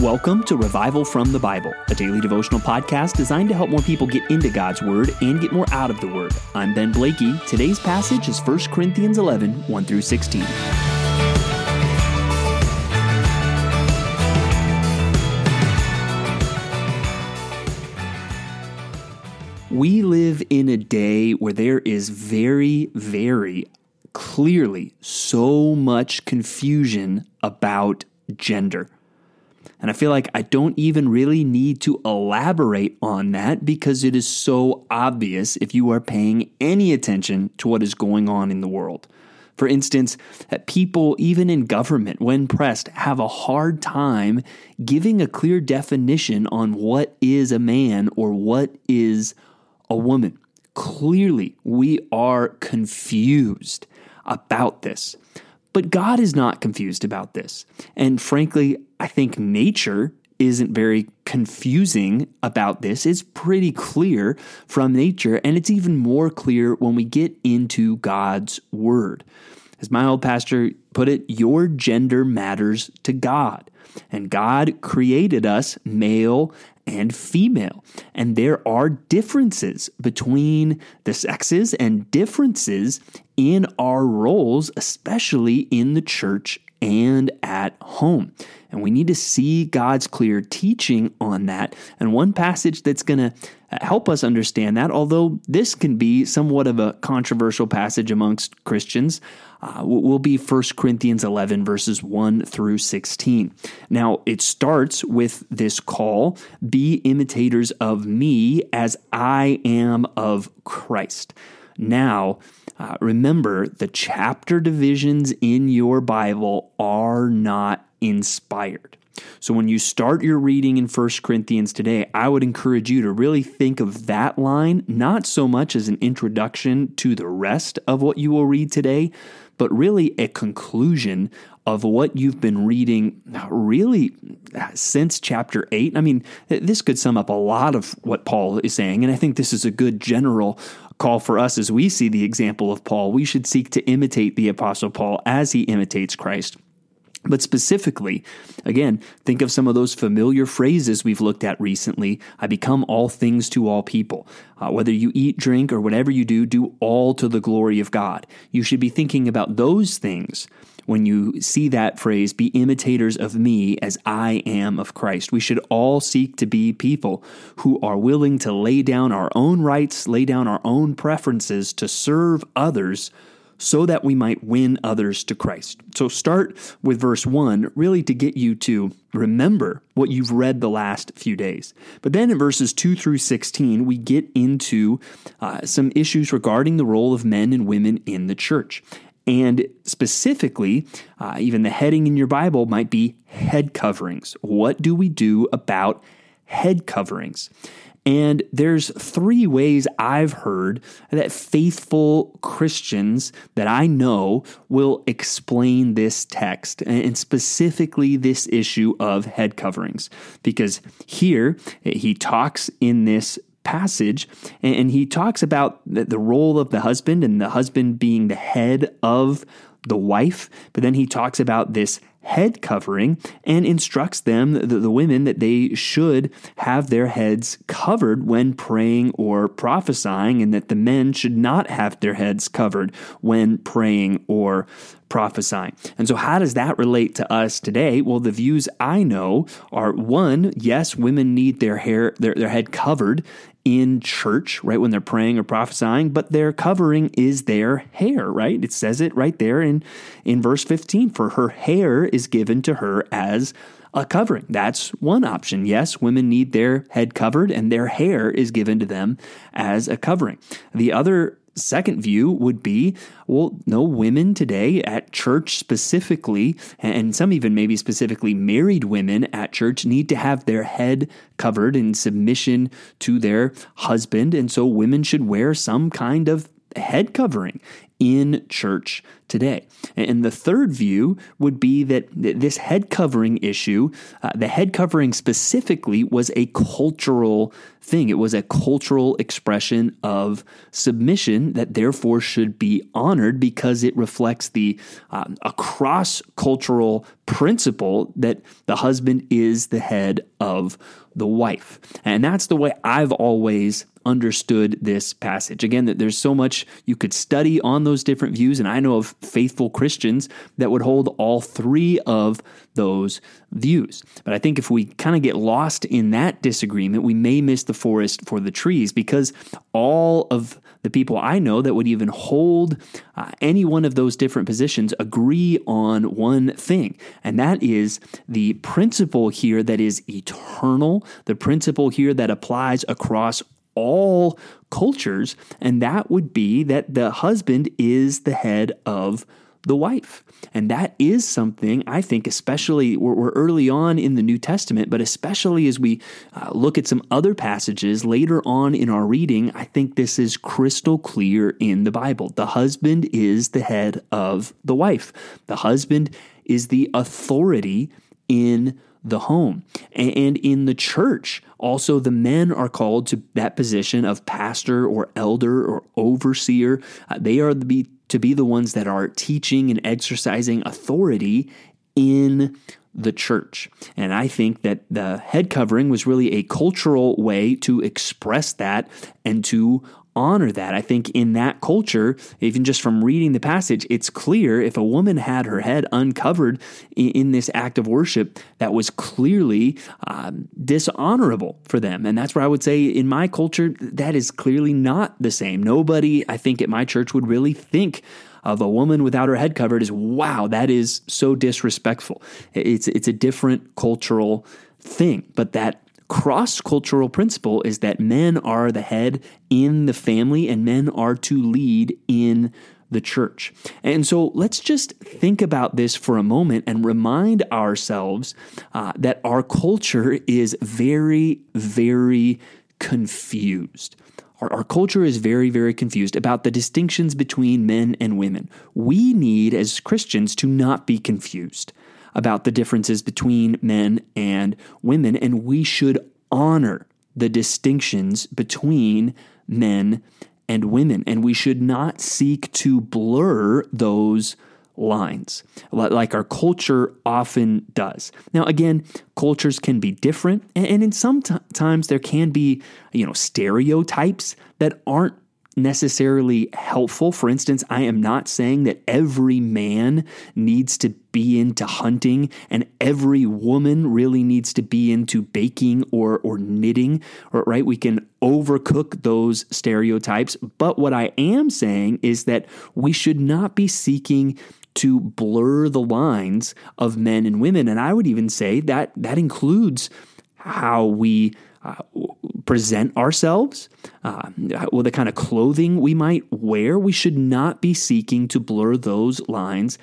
Welcome to Revival from the Bible, a daily devotional podcast designed to help more people get into God's Word and get more out of the Word. I'm Ben Blakey. Today's passage is 1 Corinthians 11 1 through 16. We live in a day where there is very, very clearly so much confusion about gender. And I feel like I don't even really need to elaborate on that because it is so obvious if you are paying any attention to what is going on in the world. For instance, that people, even in government, when pressed, have a hard time giving a clear definition on what is a man or what is a woman. Clearly, we are confused about this. But God is not confused about this. And frankly, I think nature isn't very confusing about this. It's pretty clear from nature, and it's even more clear when we get into God's Word. As my old pastor put it, your gender matters to God. And God created us male and female. And there are differences between the sexes and differences in our roles, especially in the church and at home. And we need to see God's clear teaching on that. And one passage that's going to help us understand that, although this can be somewhat of a controversial passage amongst Christians, uh, will be 1 Corinthians 11, verses 1 through 16. Now, it starts with this call be imitators of me as I am of Christ. Now, uh, remember the chapter divisions in your Bible are not inspired. So when you start your reading in 1 Corinthians today, I would encourage you to really think of that line not so much as an introduction to the rest of what you will read today, but really a conclusion of what you've been reading really since chapter 8. I mean, this could sum up a lot of what Paul is saying, and I think this is a good general call for us as we see the example of Paul. We should seek to imitate the Apostle Paul as he imitates Christ. But specifically, again, think of some of those familiar phrases we've looked at recently. I become all things to all people. Uh, whether you eat, drink, or whatever you do, do all to the glory of God. You should be thinking about those things when you see that phrase, be imitators of me as I am of Christ. We should all seek to be people who are willing to lay down our own rights, lay down our own preferences to serve others so that we might win others to Christ. So start with verse 1, really to get you to remember what you've read the last few days. But then in verses 2 through 16, we get into uh, some issues regarding the role of men and women in the church. And specifically, uh, even the heading in your Bible might be head coverings. What do we do about head coverings? And there's three ways I've heard that faithful Christians that I know will explain this text and specifically this issue of head coverings. Because here he talks in this passage, and he talks about the role of the husband and the husband being the head of the wife, but then he talks about this head covering and instructs them, the, the, women, that they should have their heads covered when praying or prophesying, and that the men should not have their heads covered when praying or prophesying. And so, how does that relate to us today? Well, the views I know are one, yes, women need their hair, their, their head covered in church, right, when they're praying or prophesying, but their covering is their hair, right? It says it right there in, in verse 15 for her hair is given to her as a covering. That's one option. Yes, women need their head covered and their hair is given to them as a covering. The other second view would be well, no women today at church specifically, and some even maybe specifically married women at church, need to have their head covered in submission to their husband. And so women should wear some kind of head covering in church today. And the third view would be that this head covering issue, uh, the head covering specifically, was a cultural thing. It was a cultural expression of submission that therefore should be honored because it reflects the um, a cross cultural principle that the husband is the head of the wife. And that's the way I've always understood this passage. Again, that there's so much you could study on those different views, and I know of faithful Christians that would hold all three of those views. But I think if we kind of get lost in that disagreement, we may miss the forest for the trees because all of the people I know that would even hold uh, any one of those different positions agree on one thing, and that is the principle here that is eternal, the principle here that applies across all cultures, and that would be that the husband is the head of the wife. And that is something I think, especially we're, we're early on in the New Testament, but especially as we uh, look at some other passages later on in our reading, I think this is crystal clear in the Bible. The husband is the head of the wife, the husband is the authority in the home. And in the church, also the men are called to that position of pastor or elder or overseer. Uh, they are to be, to be the ones that are teaching and exercising authority in the church. And I think that the head covering was really a cultural way to express that and to honor that. I think in that culture, even just from reading the passage, it's clear if a woman had her head uncovered in, in this act of worship, that was clearly um, dishonorable for them. And that's where I would say in my culture, that is clearly not the same. Nobody, I think, at my church would really think of a woman without her head covered as wow, that is so disrespectful. It's it's a different cultural thing, but that cross cultural principle is that men are the head in the family and men are to lead in the church. And so let's just think about this for a moment and remind ourselves uh, that our culture is very, very confused. Our, our, culture is very, very confused about the distinctions between men and women. We need, as Christians, to not be confused about the differences between men and women, and we should honor the distinctions between men and women, and we should not seek to blur those lines like our culture often does. Now again, cultures can be different and in some times there can be, you know, stereotypes that aren't necessarily helpful. For instance, I am not saying that every man needs to be into hunting and every woman really needs to be into baking or or knitting, right? We can overcook those stereotypes, but what I am saying is that we should not be seeking to blur the lines of men and women and I would even say that that includes how we uh, present ourselves, uh, the kind of clothing we might wear, we should not be seeking to blur those lines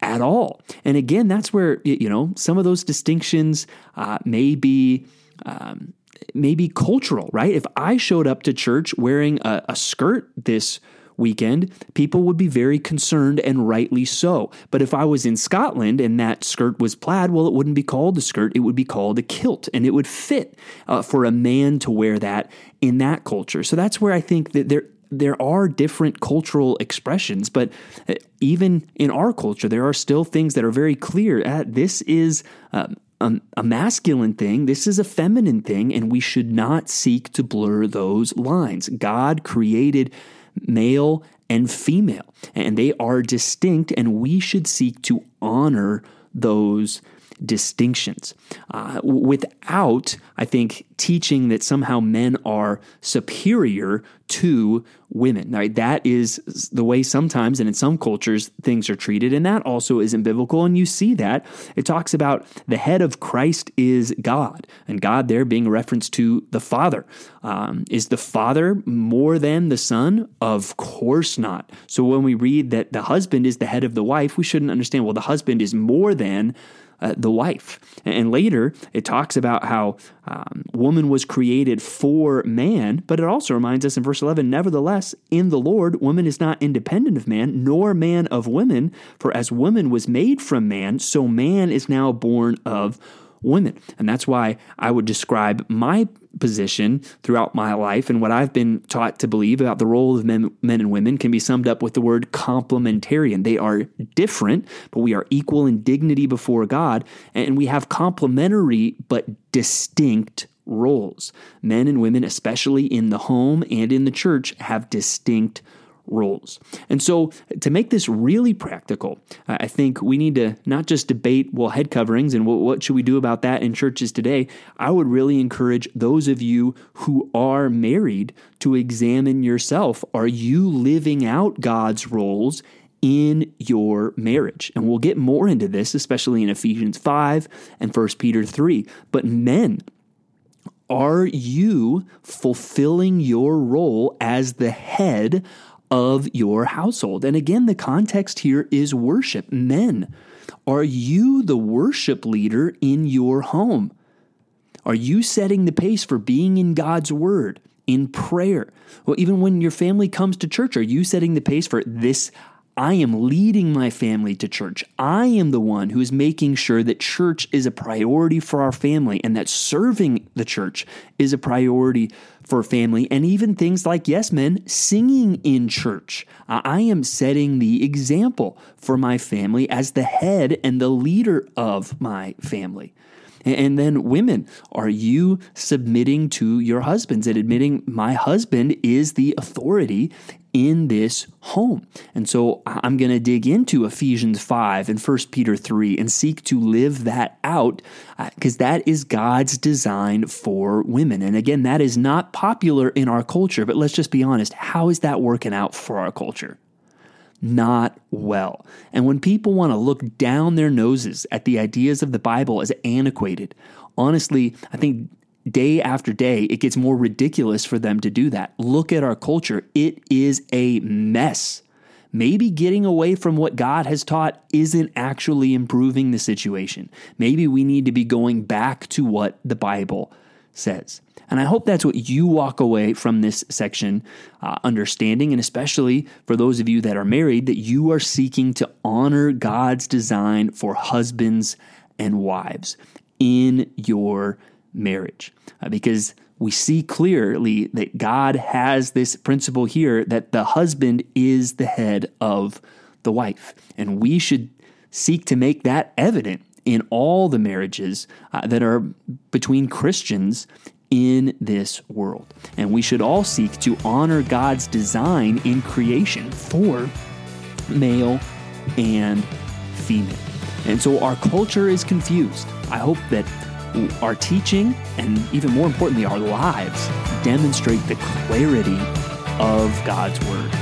at all. And again, that's where you know some of those distinctions uh, may be. Um, maybe cultural, right? If I showed up to church wearing a, a skirt this weekend, people would be very concerned and rightly so. But if I was in Scotland and that skirt was plaid, well, it wouldn't be called a skirt, it would be called a kilt, and it would fit uh, for a man to wear that in that culture. So that's where I think that there there are different cultural expressions, but uh, even in our culture, there are still things that are very clear. Uh, this is um, a masculine thing, this is a feminine thing, and we should not seek to blur those lines. God created male and female, and they are distinct, and we should seek to honor those distinctions uh, without, I think, teaching that somehow men are superior to women. Right? That is the way sometimes and in some cultures things are treated, and that also isn't biblical. And you see that. It talks about the head of Christ is God, and God there being a reference to the Father. Um, is the Father more than the Son? Of course not. So when we read that the husband is the head of the wife, we shouldn't understand, well, the husband is more than uh, the wife. And later, it talks about how um, woman was created for man, but it also reminds us in verse 11 Nevertheless, in the Lord, woman is not independent of man, nor man of woman. For as woman was made from man, so man is now born of women. And that's why I would describe my position throughout my life and what I've been taught to believe about the role of men, men and women can be summed up with the word complementarian. They are different, but we are equal in dignity before God, and we have complementary but distinct roles. Men and women, especially in the home and in the church, have distinct roles. And so, to make this really practical, I think we need to not just debate, well, head coverings and what, what, should we do about that in churches today. I would really encourage those of you who are married to examine yourself. Are you living out God's roles? In your marriage. And we'll get more into this, especially in Ephesians 5 and 1 Peter 3. But men, are you fulfilling your role as the head of your household. And again, the context here is worship. Men, are you the worship leader in your home? Are you setting the pace for being in God's word, in prayer? Well, even when your family comes to church, are you setting the pace for this? I am leading my family to church. I am the one who is making sure that church is a priority for our family and that serving the church is a priority for family, and even things like, yes, men, singing in church. I am setting the example for my family as the head and the leader of my family. And then, women, are you submitting to your husbands and admitting my husband is the authority in this home? And so I'm going to dig into Ephesians 5 and 1 Peter 3 and seek to live that out because uh, that is God's design for women. And again, that is not popular in our culture, but let's just be honest. How is that working out for our culture? Not well. And when people want to look down their noses at the ideas of the Bible as antiquated, honestly, I think day after day, it gets more ridiculous for them to do that. Look at our culture, it is a mess. Maybe getting away from what God has taught isn't actually improving the situation. Maybe we need to be going back to what the Bible says. And I hope that's what you walk away from this section uh, understanding, and especially for those of you that are married, that you are seeking to honor God's design for husbands and wives in your marriage. Uh, because we see clearly that God has this principle here that the husband is the head of the wife. And we should seek to make that evident in all the marriages uh, that are between Christians in this world. And we should all seek to honor God's design in creation for male and female. And so our culture is confused. I hope that our teaching and even more importantly, our lives demonstrate the clarity of God's Word.